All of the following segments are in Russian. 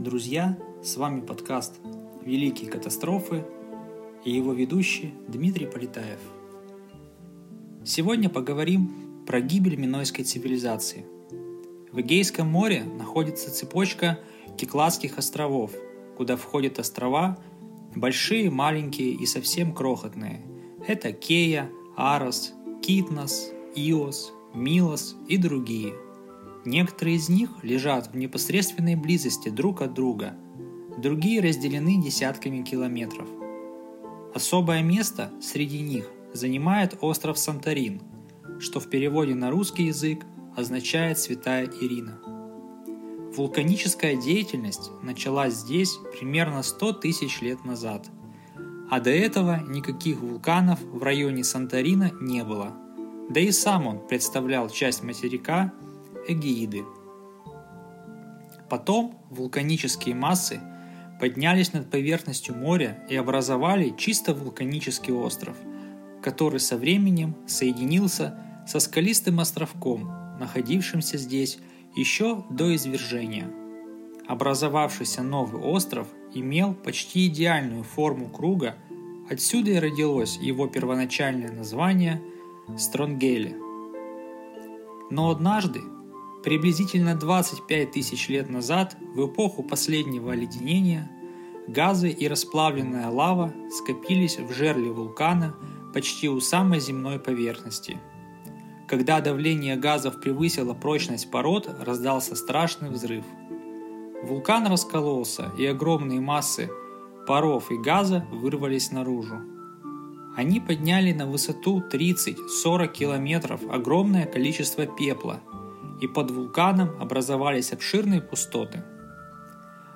друзья! С вами подкаст «Великие катастрофы» и его ведущий Дмитрий Полетаев. Сегодня поговорим про гибель Минойской цивилизации. В Эгейском море находится цепочка Кикладских островов, куда входят острова большие, маленькие и совсем крохотные. Это Кея, Арос, Китнос, Иос, Милос и другие – Некоторые из них лежат в непосредственной близости друг от друга, другие разделены десятками километров. Особое место среди них занимает остров Санторин, что в переводе на русский язык означает «Святая Ирина». Вулканическая деятельность началась здесь примерно 100 тысяч лет назад, а до этого никаких вулканов в районе Санторина не было. Да и сам он представлял часть материка – Эгеиды. Потом вулканические массы поднялись над поверхностью моря и образовали чисто вулканический остров, который со временем соединился со скалистым островком, находившимся здесь еще до извержения. Образовавшийся новый остров имел почти идеальную форму круга, отсюда и родилось его первоначальное название Стронгеле. Но однажды Приблизительно 25 тысяч лет назад, в эпоху последнего оледенения, газы и расплавленная лава скопились в жерле вулкана почти у самой земной поверхности. Когда давление газов превысило прочность пород, раздался страшный взрыв. Вулкан раскололся, и огромные массы паров и газа вырвались наружу. Они подняли на высоту 30-40 километров огромное количество пепла – и под вулканом образовались обширные пустоты.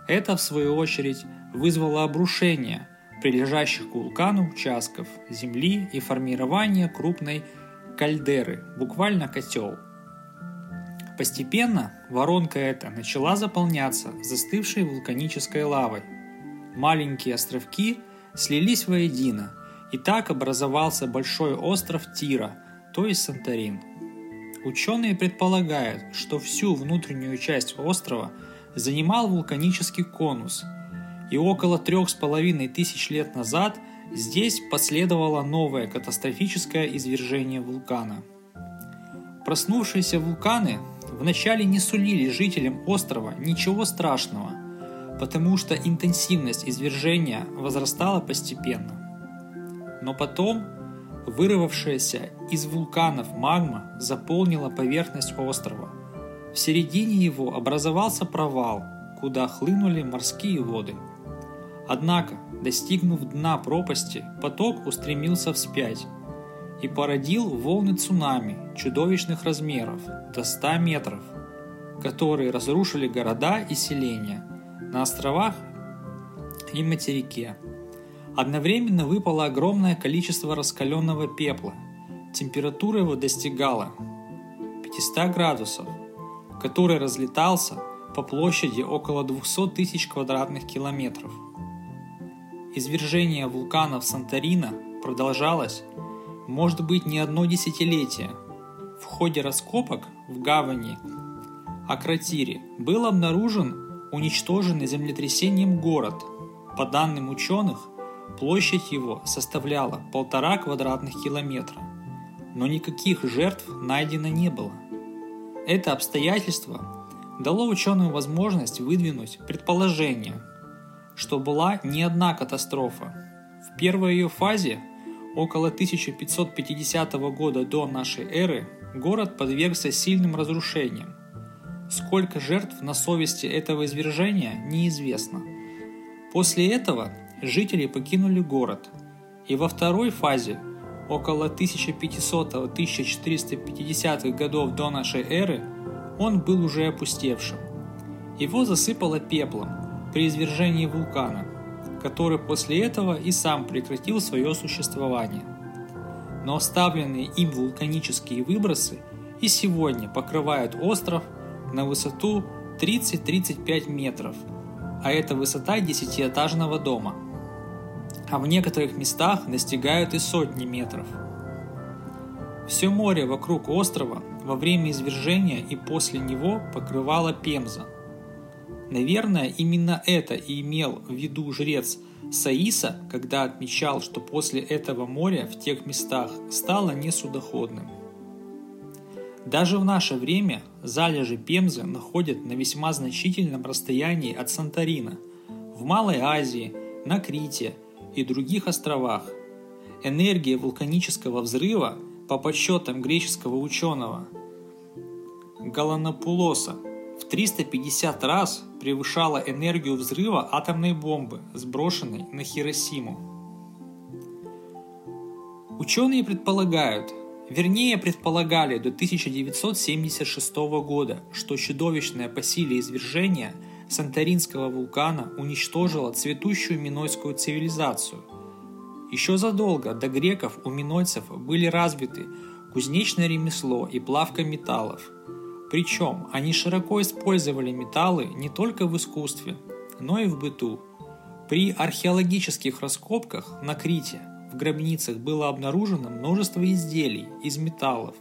Это, в свою очередь, вызвало обрушение прилежащих к вулкану участков земли и формирование крупной кальдеры, буквально котел. Постепенно воронка эта начала заполняться застывшей вулканической лавой. Маленькие островки слились воедино, и так образовался большой остров Тира, то есть Санторин – Ученые предполагают, что всю внутреннюю часть острова занимал вулканический конус, и около трех с половиной тысяч лет назад здесь последовало новое катастрофическое извержение вулкана. Проснувшиеся вулканы вначале не сулили жителям острова ничего страшного, потому что интенсивность извержения возрастала постепенно. Но потом Вырвавшаяся из вулканов магма заполнила поверхность острова. В середине его образовался провал, куда хлынули морские воды. Однако, достигнув дна пропасти, поток устремился вспять и породил волны цунами чудовищных размеров до 100 метров, которые разрушили города и селения на островах и материке. Одновременно выпало огромное количество раскаленного пепла. Температура его достигала 500 градусов, который разлетался по площади около 200 тысяч квадратных километров. Извержение вулканов Санторина продолжалось, может быть, не одно десятилетие. В ходе раскопок в гавани Акротире был обнаружен уничтоженный землетрясением город. По данным ученых, Площадь его составляла полтора квадратных километра, но никаких жертв найдено не было. Это обстоятельство дало ученым возможность выдвинуть предположение, что была не одна катастрофа. В первой ее фазе, около 1550 года до нашей эры, город подвергся сильным разрушениям. Сколько жертв на совести этого извержения, неизвестно. После этого жители покинули город, и во второй фазе, около 1500-1450 годов до нашей эры, он был уже опустевшим. Его засыпало пеплом при извержении вулкана, который после этого и сам прекратил свое существование. Но оставленные им вулканические выбросы и сегодня покрывают остров на высоту 30-35 метров, а это высота десятиэтажного дома – а в некоторых местах достигают и сотни метров. Все море вокруг острова во время извержения и после него покрывала пемза. Наверное, именно это и имел в виду жрец Саиса, когда отмечал, что после этого моря в тех местах стало несудоходным. Даже в наше время залежи Пемзы находят на весьма значительном расстоянии от Санторина, в Малой Азии, на Крите и других островах. Энергия вулканического взрыва, по подсчетам греческого ученого Галанопулоса, в 350 раз превышала энергию взрыва атомной бомбы, сброшенной на Хиросиму. Ученые предполагают, вернее предполагали до 1976 года, что чудовищное по силе извержение Санторинского вулкана уничтожило цветущую минойскую цивилизацию. Еще задолго до греков у минойцев были развиты кузнечное ремесло и плавка металлов – причем они широко использовали металлы не только в искусстве, но и в быту. При археологических раскопках на Крите в гробницах было обнаружено множество изделий из металлов.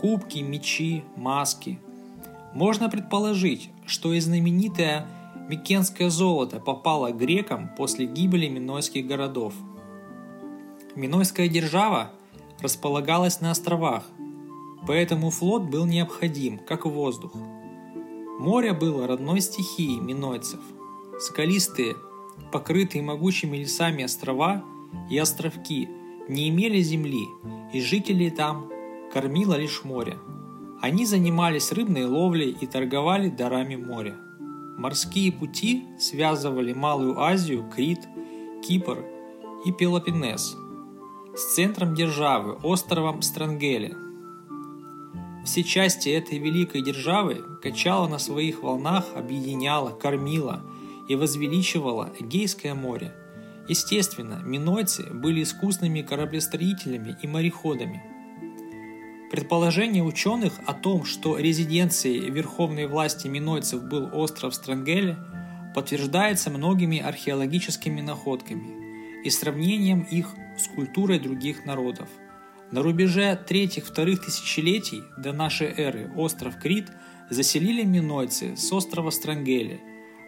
Кубки, мечи, маски. Можно предположить, что и знаменитое Микенское золото попало грекам после гибели минойских городов. Минойская держава располагалась на островах, Поэтому флот был необходим, как воздух. Море было родной стихией минойцев. Скалистые, покрытые могучими лесами острова и островки не имели земли, и жителей там кормило лишь море. Они занимались рыбной ловлей и торговали дарами моря. Морские пути связывали Малую Азию, Крит, Кипр и Пелопоннес с центром державы, островом Странгеле – все части этой великой державы качала на своих волнах, объединяла, кормила и возвеличивала Эгейское море. Естественно, минойцы были искусными кораблестроителями и мореходами. Предположение ученых о том, что резиденцией верховной власти минойцев был остров Странгеле, подтверждается многими археологическими находками и сравнением их с культурой других народов – на рубеже третьих-вторых тысячелетий до нашей эры остров Крит заселили минойцы с острова Странгели.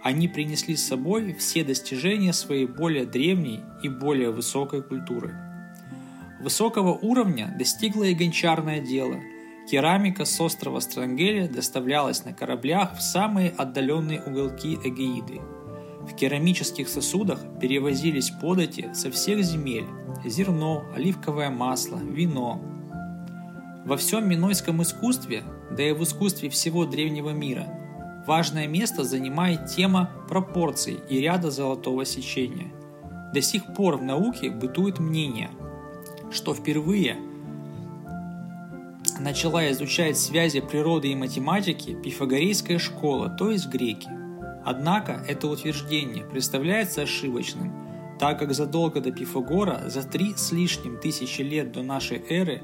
Они принесли с собой все достижения своей более древней и более высокой культуры. Высокого уровня достигло и гончарное дело. Керамика с острова Странгели доставлялась на кораблях в самые отдаленные уголки Эгеиды – в керамических сосудах перевозились подати со всех земель – зерно, оливковое масло, вино. Во всем минойском искусстве, да и в искусстве всего древнего мира, важное место занимает тема пропорций и ряда золотого сечения. До сих пор в науке бытует мнение, что впервые начала изучать связи природы и математики пифагорейская школа, то есть греки. Однако это утверждение представляется ошибочным, так как задолго до Пифагора, за три с лишним тысячи лет до нашей эры,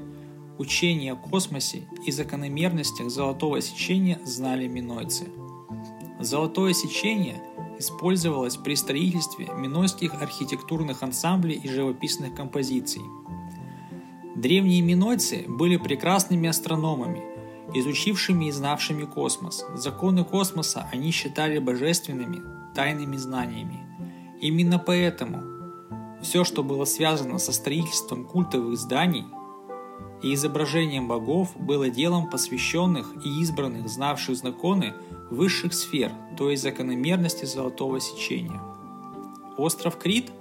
учение о космосе и закономерностях золотого сечения знали минойцы. Золотое сечение использовалось при строительстве минойских архитектурных ансамблей и живописных композиций. Древние минойцы были прекрасными астрономами – изучившими и знавшими космос. Законы космоса они считали божественными, тайными знаниями. Именно поэтому все, что было связано со строительством культовых зданий и изображением богов, было делом посвященных и избранных, знавших законы высших сфер, то есть закономерности золотого сечения. Остров Крит,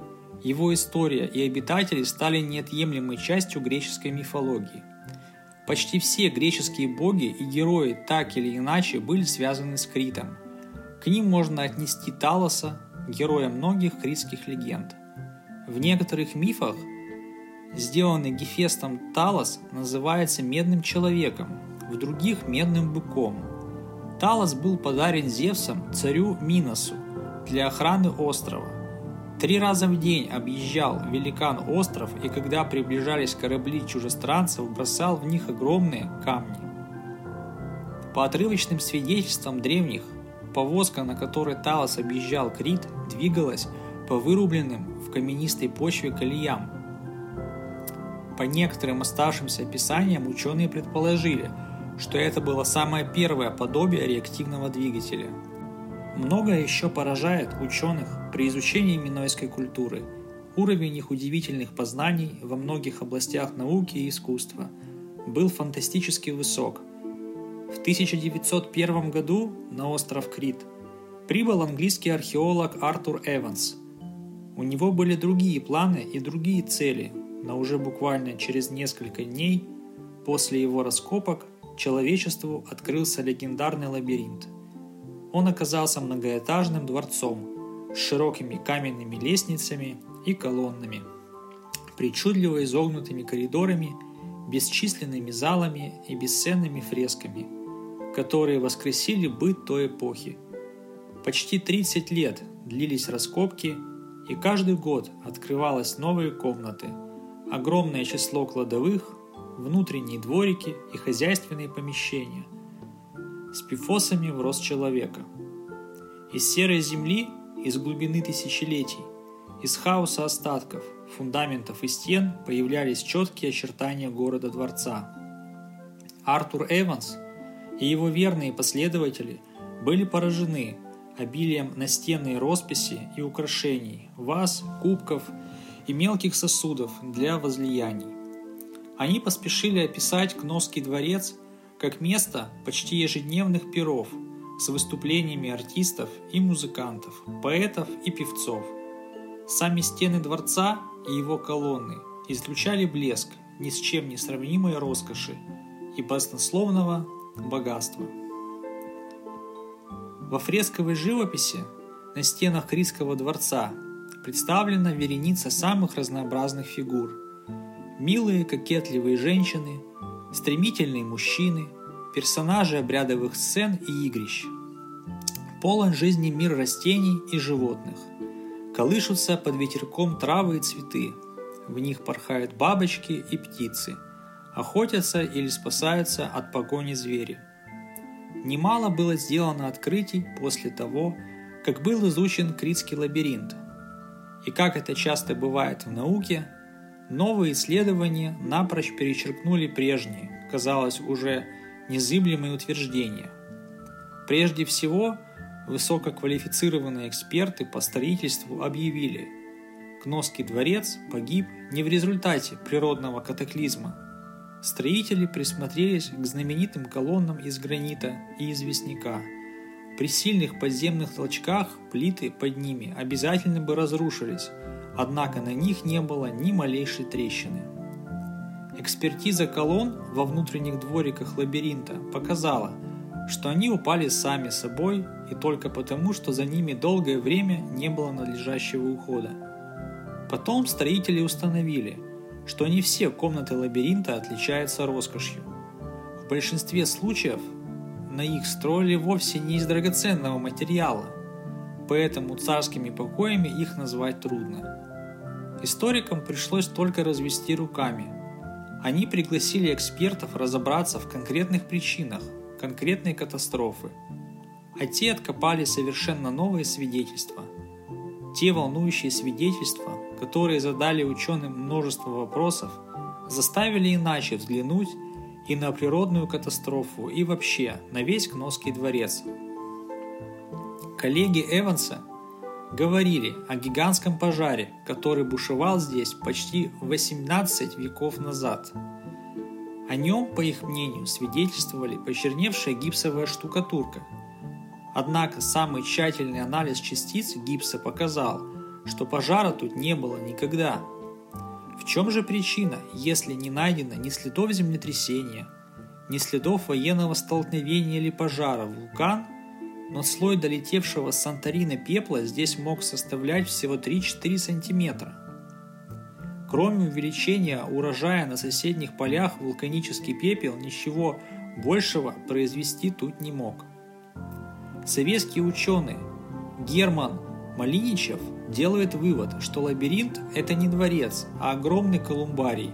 его история и обитатели стали неотъемлемой частью греческой мифологии – Почти все греческие боги и герои так или иначе были связаны с Критом. К ним можно отнести Талоса, героя многих критских легенд. В некоторых мифах сделанный Гефестом Талос называется медным человеком, в других – медным быком. Талос был подарен Зевсом царю Миносу для охраны острова – Три раза в день объезжал великан остров и когда приближались корабли чужестранцев, бросал в них огромные камни. По отрывочным свидетельствам древних, повозка, на которой Талос объезжал Крит, двигалась по вырубленным в каменистой почве колеям. По некоторым оставшимся описаниям ученые предположили, что это было самое первое подобие реактивного двигателя – Многое еще поражает ученых при изучении минойской культуры. Уровень их удивительных познаний во многих областях науки и искусства был фантастически высок. В 1901 году на остров Крит прибыл английский археолог Артур Эванс. У него были другие планы и другие цели, но уже буквально через несколько дней после его раскопок человечеству открылся легендарный лабиринт – он оказался многоэтажным дворцом с широкими каменными лестницами и колоннами, причудливо изогнутыми коридорами, бесчисленными залами и бесценными фресками, которые воскресили быт той эпохи. Почти 30 лет длились раскопки, и каждый год открывалось новые комнаты, огромное число кладовых, внутренние дворики и хозяйственные помещения – с пифосами в рост человека. Из серой земли, из глубины тысячелетий, из хаоса остатков, фундаментов и стен появлялись четкие очертания города-дворца. Артур Эванс и его верные последователи были поражены обилием настенной росписи и украшений, ваз, кубков и мелких сосудов для возлияний. Они поспешили описать Кносский дворец как место почти ежедневных перов с выступлениями артистов и музыкантов, поэтов и певцов. Сами стены дворца и его колонны излучали блеск ни с чем не сравнимой роскоши и баснословного богатства. Во фресковой живописи на стенах Критского дворца представлена вереница самых разнообразных фигур. Милые кокетливые женщины – стремительные мужчины, персонажи обрядовых сцен и игрищ. Полон жизни мир растений и животных. Колышутся под ветерком травы и цветы. В них порхают бабочки и птицы. Охотятся или спасаются от погони звери. Немало было сделано открытий после того, как был изучен Критский лабиринт. И как это часто бывает в науке, Новые исследования напрочь перечеркнули прежние, казалось, уже незыблемые утверждения. Прежде всего, высококвалифицированные эксперты по строительству объявили, Кносский дворец погиб не в результате природного катаклизма. Строители присмотрелись к знаменитым колоннам из гранита и известняка. При сильных подземных толчках плиты под ними обязательно бы разрушились – однако на них не было ни малейшей трещины. Экспертиза колонн во внутренних двориках лабиринта показала, что они упали сами собой и только потому, что за ними долгое время не было надлежащего ухода. Потом строители установили, что не все комнаты лабиринта отличаются роскошью. В большинстве случаев на их строили вовсе не из драгоценного материала, поэтому царскими покоями их назвать трудно. Историкам пришлось только развести руками. Они пригласили экспертов разобраться в конкретных причинах конкретной катастрофы. А те откопали совершенно новые свидетельства. Те волнующие свидетельства, которые задали ученым множество вопросов, заставили иначе взглянуть и на природную катастрофу, и вообще на весь Кносский дворец. Коллеги Эванса – говорили о гигантском пожаре, который бушевал здесь почти 18 веков назад. О нем, по их мнению, свидетельствовали почерневшая гипсовая штукатурка. Однако самый тщательный анализ частиц гипса показал, что пожара тут не было никогда. В чем же причина, если не найдено ни следов землетрясения, ни следов военного столкновения или пожара, вулкан но слой долетевшего с Санторина пепла здесь мог составлять всего 3-4 сантиметра. Кроме увеличения урожая на соседних полях, вулканический пепел ничего большего произвести тут не мог. Советский ученый Герман Малиничев делает вывод, что лабиринт – это не дворец, а огромный колумбарий,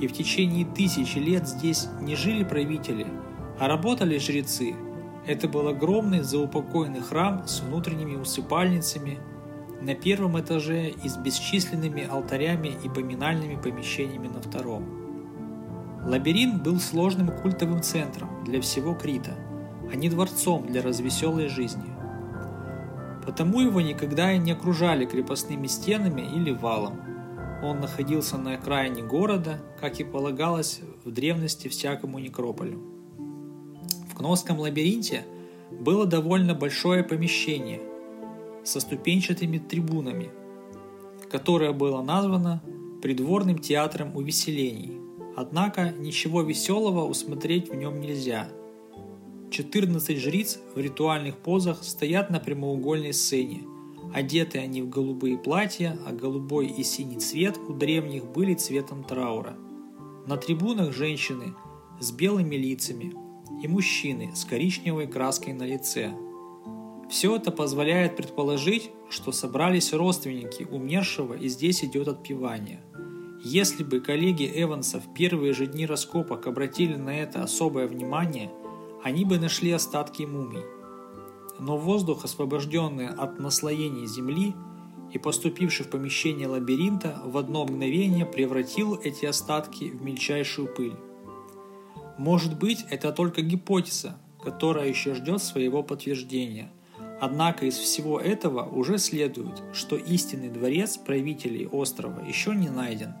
и в течение тысячи лет здесь не жили правители, а работали жрецы – это был огромный заупокойный храм с внутренними усыпальницами на первом этаже и с бесчисленными алтарями и поминальными помещениями на втором. Лабиринт был сложным культовым центром для всего Крита, а не дворцом для развеселой жизни. Потому его никогда и не окружали крепостными стенами или валом. Он находился на окраине города, как и полагалось в древности всякому некрополю. В Кносском лабиринте было довольно большое помещение со ступенчатыми трибунами, которое было названо придворным театром увеселений. Однако ничего веселого усмотреть в нем нельзя – 14 жриц в ритуальных позах стоят на прямоугольной сцене. Одеты они в голубые платья, а голубой и синий цвет у древних были цветом траура. На трибунах женщины с белыми лицами и мужчины с коричневой краской на лице. Все это позволяет предположить, что собрались родственники умершего и здесь идет отпевание. Если бы коллеги Эванса в первые же дни раскопок обратили на это особое внимание – они бы нашли остатки мумий. Но воздух, освобожденный от наслоений земли и поступивший в помещение лабиринта, в одно мгновение превратил эти остатки в мельчайшую пыль. Может быть, это только гипотеза, которая еще ждет своего подтверждения. Однако из всего этого уже следует, что истинный дворец правителей острова еще не найден.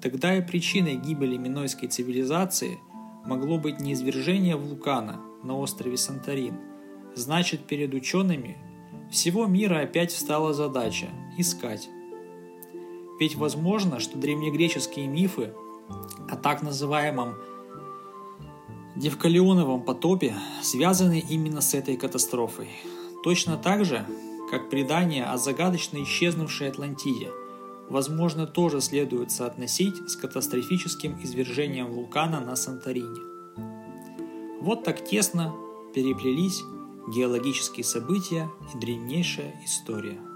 Тогда и причиной гибели минойской цивилизации – могло быть не извержение вулкана на острове Санторин. Значит, перед учеными всего мира опять встала задача – искать. Ведь возможно, что древнегреческие мифы о так называемом Девкалионовом потопе связаны именно с этой катастрофой. Точно так же, как предание о загадочно исчезнувшей Атлантиде – возможно, тоже следует соотносить с катастрофическим извержением вулкана на Санторине. Вот так тесно переплелись геологические события и древнейшая история.